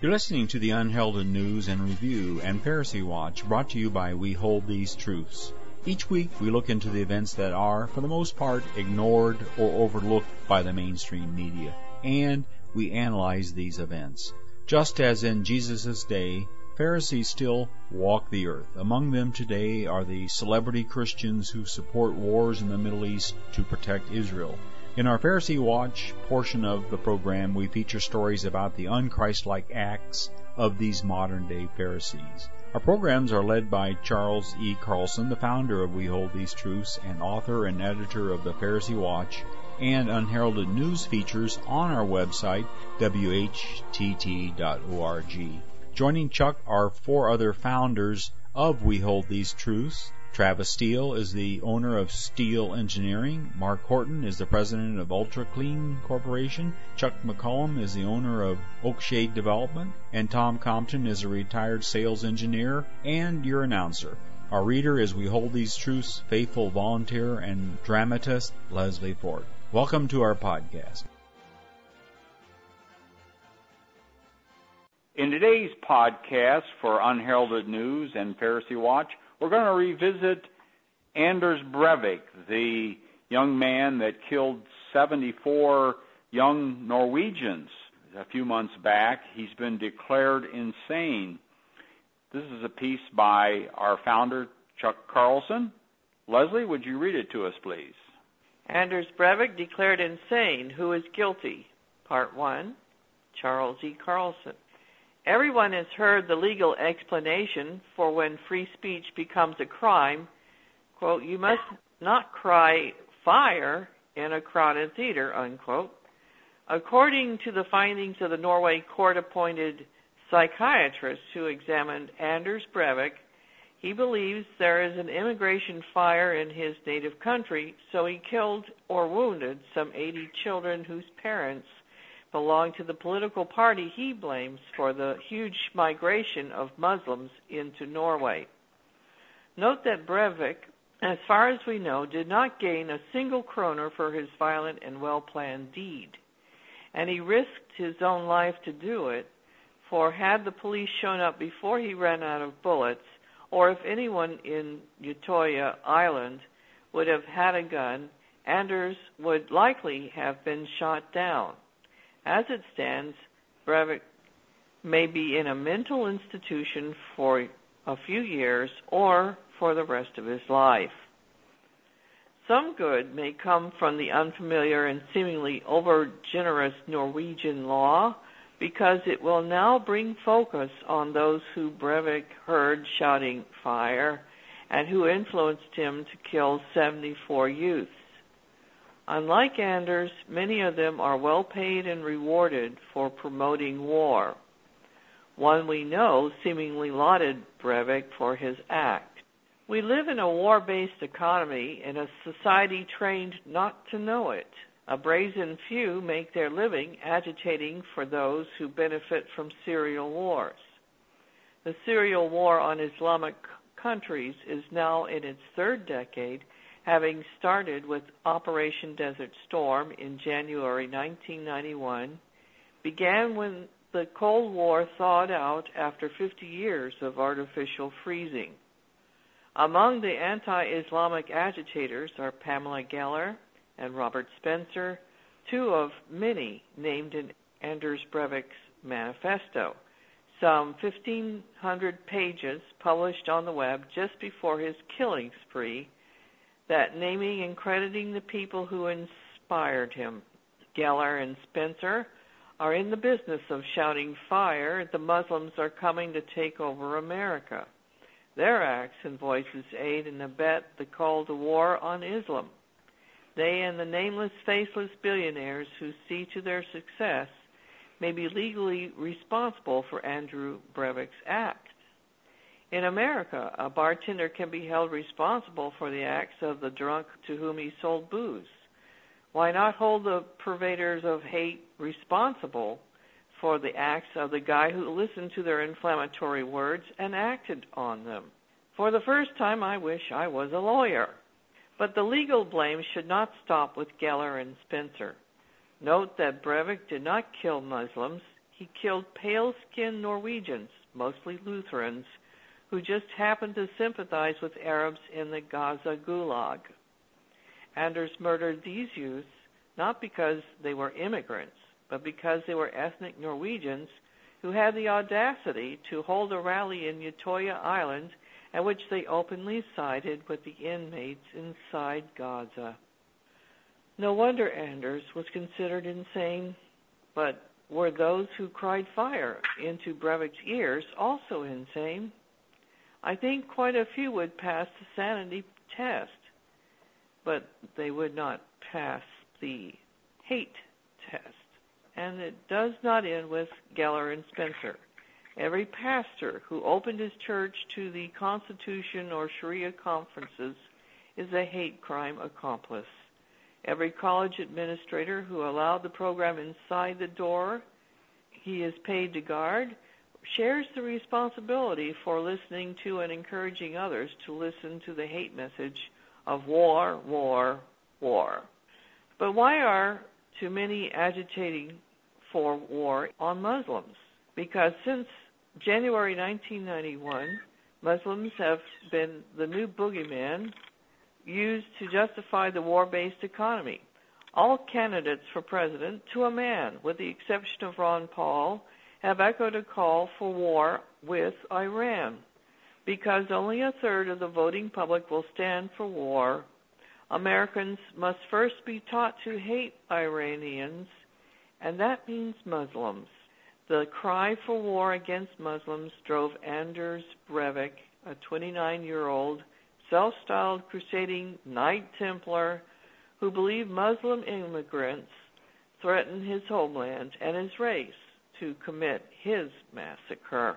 You're listening to the Unheralded News and Review and Pharisee Watch brought to you by We Hold These Truths. Each week we look into the events that are, for the most part, ignored or overlooked by the mainstream media, and we analyze these events. Just as in Jesus' day, Pharisees still walk the earth. Among them today are the celebrity Christians who support wars in the Middle East to protect Israel. In our Pharisee Watch portion of the program, we feature stories about the unchristlike acts of these modern day Pharisees. Our programs are led by Charles E. Carlson, the founder of We Hold These Truths and author and editor of the Pharisee Watch and unheralded news features on our website, whtt.org. Joining Chuck are four other founders of We Hold These Truths Travis Steele is the owner of Steele Engineering. Mark Horton is the president of Ultra Clean Corporation. Chuck McCollum is the owner of Oakshade Development. And Tom Compton is a retired sales engineer and your announcer. Our reader is We Hold These Truths faithful volunteer and dramatist Leslie Ford. Welcome to our podcast. In today's podcast for Unheralded News and Pharisee Watch, we're going to revisit Anders Breivik, the young man that killed 74 young Norwegians a few months back. He's been declared insane. This is a piece by our founder, Chuck Carlson. Leslie, would you read it to us, please? Anders Breivik declared insane. Who is guilty? Part 1. Charles E. Carlson. Everyone has heard the legal explanation for when free speech becomes a crime. Quote, you must not cry fire in a crowded theater, unquote. According to the findings of the Norway court appointed psychiatrist who examined Anders Breivik, he believes there is an immigration fire in his native country, so he killed or wounded some 80 children whose parents belong to the political party he blames for the huge migration of Muslims into Norway. Note that Breivik, as far as we know, did not gain a single kroner for his violent and well planned deed. And he risked his own life to do it, for had the police shown up before he ran out of bullets, or if anyone in Utoya Island would have had a gun, Anders would likely have been shot down. As it stands, Breivik may be in a mental institution for a few years or for the rest of his life. Some good may come from the unfamiliar and seemingly over generous Norwegian law because it will now bring focus on those who Breivik heard shouting fire and who influenced him to kill 74 youths. Unlike Anders, many of them are well paid and rewarded for promoting war. One we know seemingly lauded Breivik for his act. We live in a war based economy in a society trained not to know it. A brazen few make their living agitating for those who benefit from serial wars. The serial war on Islamic countries is now in its third decade having started with Operation Desert Storm in January 1991, began when the Cold War thawed out after 50 years of artificial freezing. Among the anti Islamic agitators are Pamela Geller and Robert Spencer, two of many named in Anders Breivik's manifesto, some 1,500 pages published on the web just before his killing spree that naming and crediting the people who inspired him, Geller and Spencer, are in the business of shouting fire, the Muslims are coming to take over America. Their acts and voices aid and abet the call to war on Islam. They and the nameless, faceless billionaires who see to their success may be legally responsible for Andrew Breivik's act. In America, a bartender can be held responsible for the acts of the drunk to whom he sold booze. Why not hold the purveyors of hate responsible for the acts of the guy who listened to their inflammatory words and acted on them? For the first time, I wish I was a lawyer. But the legal blame should not stop with Geller and Spencer. Note that Breivik did not kill Muslims, he killed pale skinned Norwegians, mostly Lutherans, who just happened to sympathize with Arabs in the Gaza gulag. Anders murdered these youths not because they were immigrants, but because they were ethnic Norwegians who had the audacity to hold a rally in Utoya Island at which they openly sided with the inmates inside Gaza. No wonder Anders was considered insane, but were those who cried fire into Breivik's ears also insane? I think quite a few would pass the sanity test, but they would not pass the hate test. And it does not end with Geller and Spencer. Every pastor who opened his church to the Constitution or Sharia conferences is a hate crime accomplice. Every college administrator who allowed the program inside the door he is paid to guard shares the responsibility for listening to and encouraging others to listen to the hate message of war, war, war. But why are too many agitating for war on Muslims? Because since January 1991, Muslims have been the new boogeyman used to justify the war based economy. All candidates for president, to a man, with the exception of Ron Paul, have echoed a call for war with Iran. Because only a third of the voting public will stand for war, Americans must first be taught to hate Iranians, and that means Muslims. The cry for war against Muslims drove Anders Breivik, a 29 year old self styled crusading Knight Templar who believed Muslim immigrants threatened his homeland and his race to commit his massacre.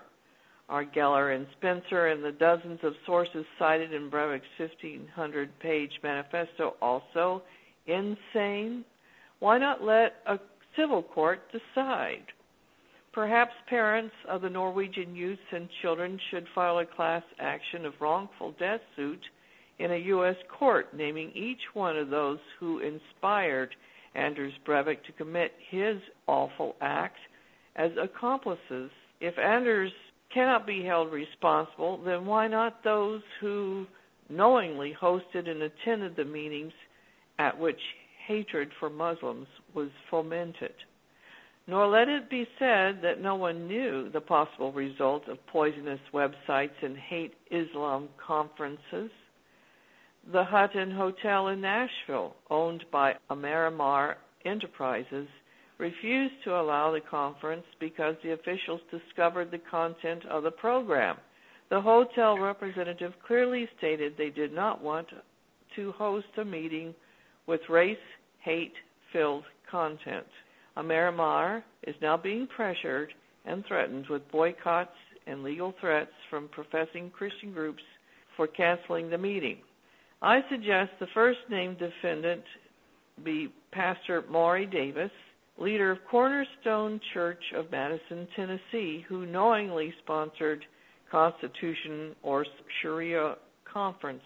Our Geller and Spencer and the dozens of sources cited in Breivik's 1500 page manifesto also insane? Why not let a civil court decide? Perhaps parents of the Norwegian youths and children should file a class action of wrongful death suit in a U.S. court naming each one of those who inspired Anders Breivik to commit his awful act as accomplices. If Anders cannot be held responsible, then why not those who knowingly hosted and attended the meetings at which hatred for Muslims was fomented? Nor let it be said that no one knew the possible results of poisonous websites and hate Islam conferences. The Hutton Hotel in Nashville, owned by Amerimar Enterprises, refused to allow the conference because the officials discovered the content of the program. The hotel representative clearly stated they did not want to host a meeting with race hate filled content. Amerimar is now being pressured and threatened with boycotts and legal threats from professing Christian groups for canceling the meeting. I suggest the first named defendant be Pastor Maury Davis, leader of Cornerstone Church of Madison, Tennessee, who knowingly sponsored Constitution or Sharia conference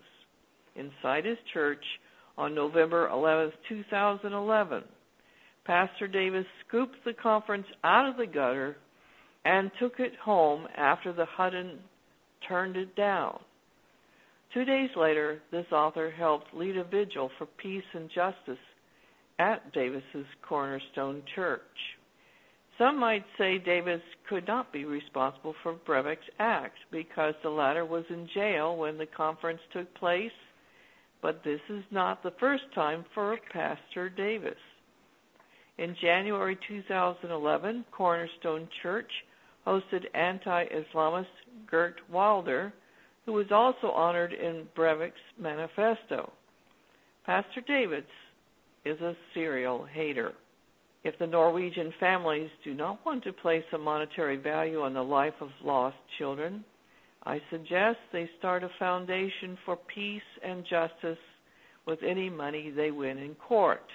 inside his church on November 11, 2011. Pastor Davis scooped the conference out of the gutter and took it home after the Hutton turned it down. Two days later, this author helped lead a vigil for peace and justice at Davis's Cornerstone Church. Some might say Davis could not be responsible for Breivik's act because the latter was in jail when the conference took place, but this is not the first time for Pastor Davis. In January 2011, Cornerstone Church hosted anti Islamist Geert Wilder, who was also honored in Breivik's manifesto. Pastor Davis is a serial hater. If the Norwegian families do not want to place a monetary value on the life of lost children, I suggest they start a foundation for peace and justice with any money they win in court.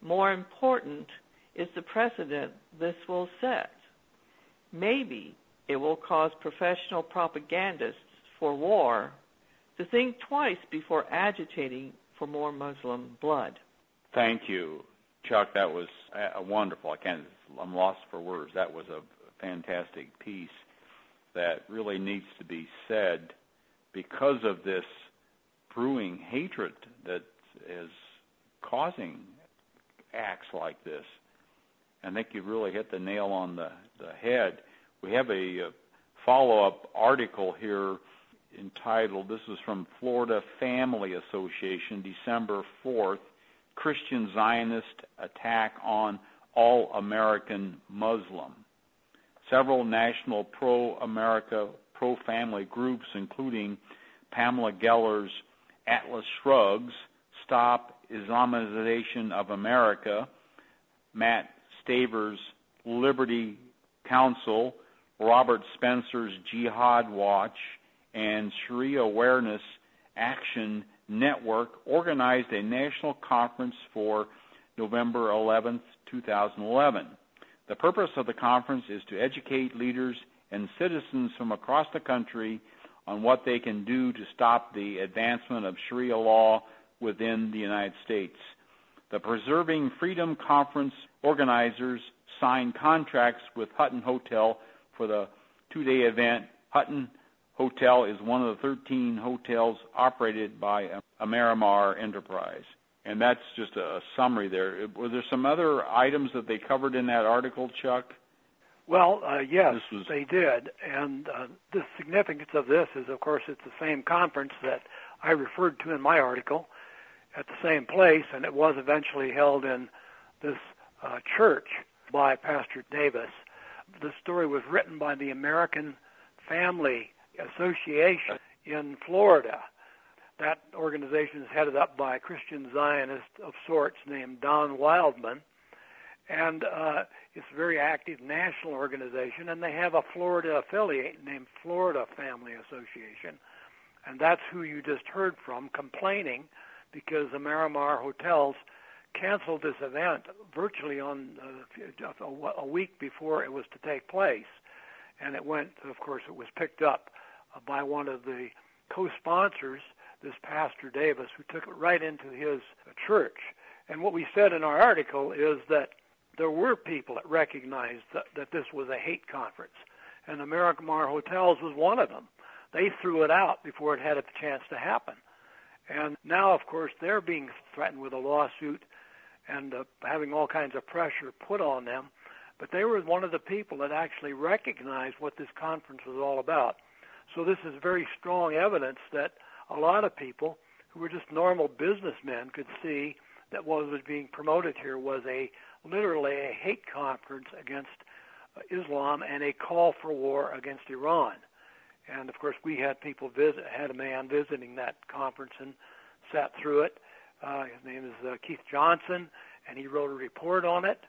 More important is the precedent this will set. Maybe it will cause professional propagandists for war to think twice before agitating for more Muslim blood. Thank you. Chuck, that was a wonderful. I can't. I'm lost for words. That was a fantastic piece that really needs to be said because of this brewing hatred that is causing acts like this. I think you really hit the nail on the, the head. We have a, a follow-up article here entitled, this is from Florida Family Association, December 4th, Christian Zionist Attack on All American Muslim. Several national pro-America, pro-family groups, including Pamela Geller's Atlas Shrugs, Stop Islamization of America, Matt Staver's Liberty Counsel, Robert Spencer's Jihad Watch, and Sharia Awareness Action Network organized a national conference for November 11, 2011. The purpose of the conference is to educate leaders and citizens from across the country on what they can do to stop the advancement of Sharia law within the United States. The Preserving Freedom Conference organizers signed contracts with Hutton Hotel for the two-day event. Hutton Hotel is one of the 13 hotels operated by Amerimar Enterprise. And that's just a summary there. Were there some other items that they covered in that article, Chuck? Well, uh, yes, was... they did. And uh, the significance of this is, of course, it's the same conference that I referred to in my article at the same place, and it was eventually held in this uh, church by Pastor Davis. The story was written by the American Family Association in Florida. That organization is headed up by a Christian Zionist of sorts named Don Wildmon, and uh, it's a very active national organization, and they have a Florida affiliate named Florida Family Association, and that's who you just heard from complaining because the Miramar hotels canceled this event virtually on uh, a, week before it was to take place, and it went. Of course, it was picked up by one of the co-sponsors, this Pastor Davis, who took it right into his church. And what we said in our article is that there were people that recognized that, that this was a hate conference, and the Miramar Hotels was one of them. They threw it out before it had a chance to happen. And now, of course, they're being threatened with a lawsuit and uh, having all kinds of pressure put on them. But they were one of the people that actually recognized what this conference was all about. So this is very strong evidence that a lot of people who were just normal businessmen could see that what was being promoted here was a literally a hate conference against uh, Islam and a call for war against Iran. And of course, we had people visit, had a man visiting that conference and sat through it. Uh, his name is uh, Keith Johnson, and he wrote a report on it,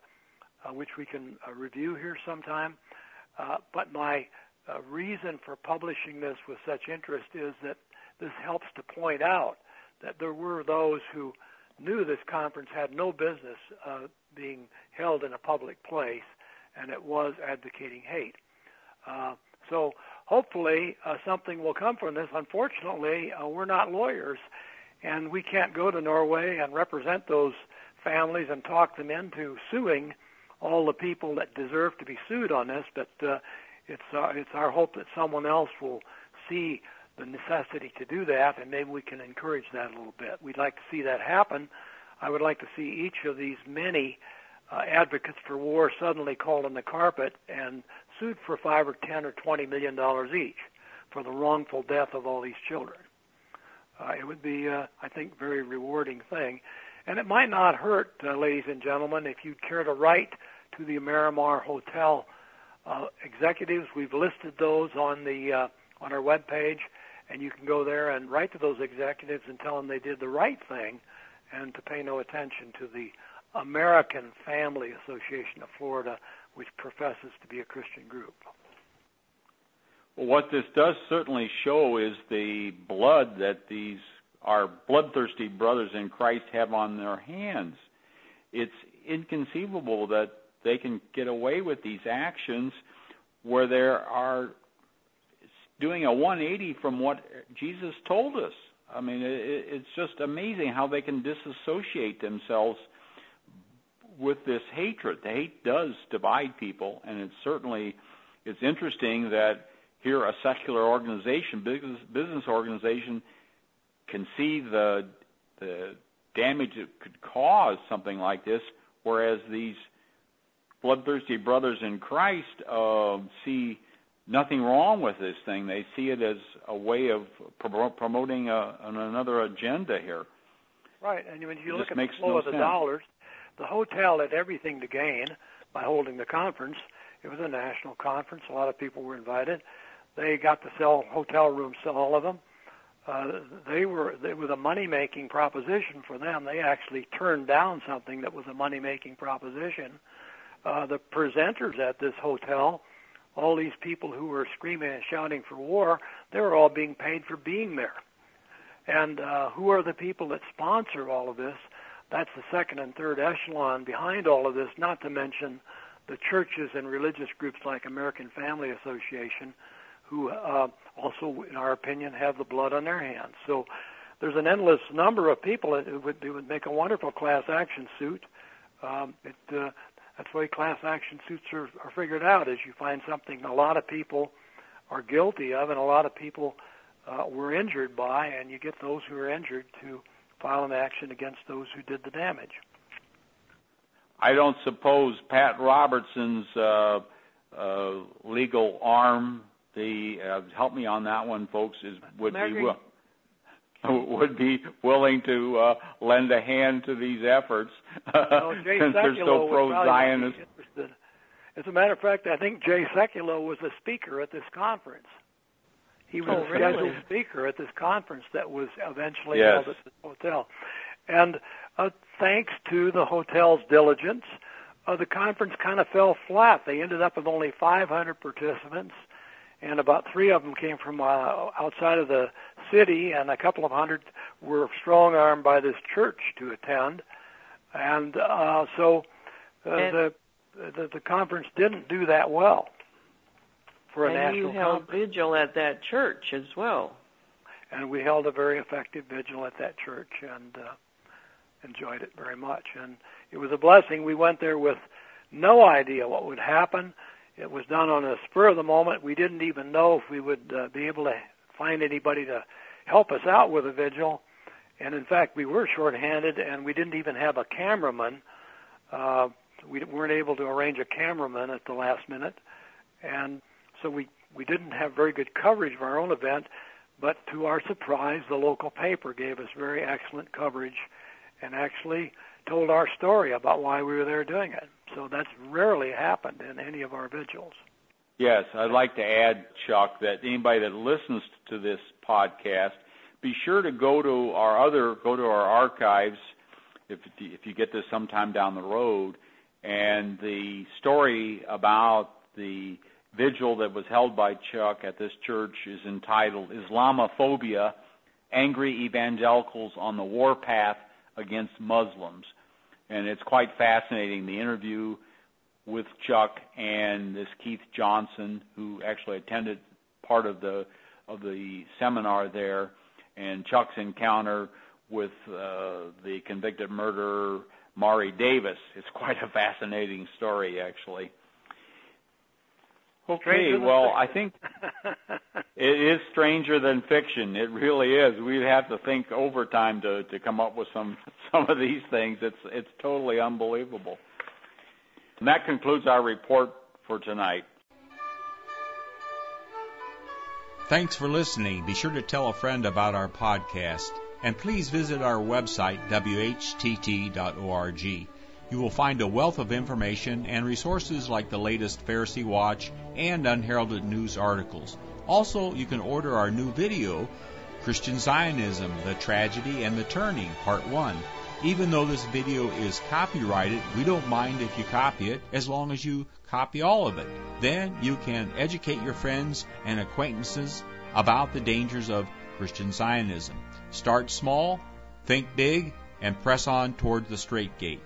uh, which we can uh, review here sometime. Uh, but my uh, reason for publishing this with such interest is that this helps to point out that there were those who knew this conference had no business uh, being held in a public place, and it was advocating hate. Uh, so hopefully uh, something will come from this. Unfortunately, uh, we're not lawyers, and we can't go to Norway and represent those families and talk them into suing all the people that deserve to be sued on this. But uh, it's uh, it's our hope that someone else will see the necessity to do that, and maybe we can encourage that a little bit. We'd like to see that happen. I would like to see each of these many uh, advocates for war suddenly called on the carpet and sued for five or ten or twenty million dollars each for the wrongful death of all these children. Uh, it would be, uh, I think, a very rewarding thing. And it might not hurt, uh, ladies and gentlemen, if you'd care to write to the Miramar Hotel uh, executives. We've listed those on the uh, on our web page, and you can go there and write to those executives and tell them they did the right thing, and to pay no attention to the American Family Association of Florida, which professes to be a Christian group. What this does certainly show is the blood that these our bloodthirsty brothers in Christ have on their hands. It's inconceivable that they can get away with these actions where they are doing a 180 from what Jesus told us. I mean, it, it's just amazing how they can disassociate themselves with this hatred. The hate does divide people, and it's certainly it's interesting that here a secular organization, business business organization, can see the the damage it could cause something like this, whereas these bloodthirsty brothers in Christ uh, see nothing wrong with this thing. They see it as a way of pro- promoting a, another agenda here. Right, and when you it look at the flow no of the sense. dollars, the hotel had everything to gain by holding the conference. It was a national conference. A lot of people were invited. They got to sell hotel rooms to all of them. Uh, they were it was a money making proposition for them. They actually turned down something that was a money making proposition. Uh, the presenters at this hotel, all these people who were screaming and shouting for war, they were all being paid for being there. And uh, who are the people that sponsor all of this? That's the second and third echelon behind all of this, not to mention the churches and religious groups like American Family Association, who uh, also, in our opinion, have the blood on their hands. So there's an endless number of people. It would, it would make a wonderful class action suit. Um, it, uh, that's the way class action suits are, are figured out. Is you find something a lot of people are guilty of, and a lot of people uh, were injured by, and you get those who are injured to file an action against those who did the damage. I don't suppose Pat Robertson's uh, uh, legal arm, the uh, help me on that one, folks, is would American- be will, would be willing to uh, lend a hand to these efforts Well, Jay since they're so would probably not be pro-Zionist. As a matter of fact, I think Jay Sekulow was a speaker at this conference. He was Oh, a really? scheduled speaker at this conference that was eventually Yes. held at the hotel. And uh, thanks to the hotel's diligence, uh, the conference kind of fell flat. They ended up with only 500 participants, and about three of them came from uh, outside of the city, and a couple of hundred were strong armed by this church to attend. And uh, so uh, And- the, the the conference didn't do that well for a and national you held conference. vigil at that church as well. and we held a very effective vigil at that church and uh, enjoyed it very much. And it was a blessing. We went there with no idea what would happen. It was done on a spur of the moment. We didn't even know if we would uh, be able to find anybody to help us out with a vigil. And in fact, we were shorthanded, and we didn't even have a cameraman. Uh, we weren't able to arrange a cameraman at the last minute, and so we we didn't have very good coverage of our own event. But to our surprise, the local paper gave us very excellent coverage and actually told our story about why we were there doing it. So that's rarely happened in any of our vigils. Yes, I'd like to add, Chuck, that anybody that listens to this podcast, be sure to go to our other, go to our archives if if you get this sometime down the road, and the story about the vigil that was held by Chuck at this church is entitled Islamophobia: Angry Evangelicals on the Warpath Against Muslims, and it's quite fascinating. The interview with Chuck and this Keith Johnson, who actually attended part of the of the seminar there, and Chuck's encounter with uh, the convicted murderer Maury Davis. It's quite a fascinating story, actually. Okay, well. I think it is stranger than fiction. It really is. We'd have to think overtime to to come up with some some of these things. It's it's totally unbelievable. And that concludes our report for tonight. Thanks for listening. Be sure to tell a friend about our podcast. And please visit our website, whtt.org. You will find a wealth of information and resources like the latest Pharisee Watch and unheralded news articles. Also, you can order our new video, Christian Zionism, The Tragedy and the Turning, Part 1. Even though this video is copyrighted, we don't mind if you copy it as long as you copy all of it. Then you can educate your friends and acquaintances about the dangers of Christian Zionism. Start small, think big, and press on toward the straight gate.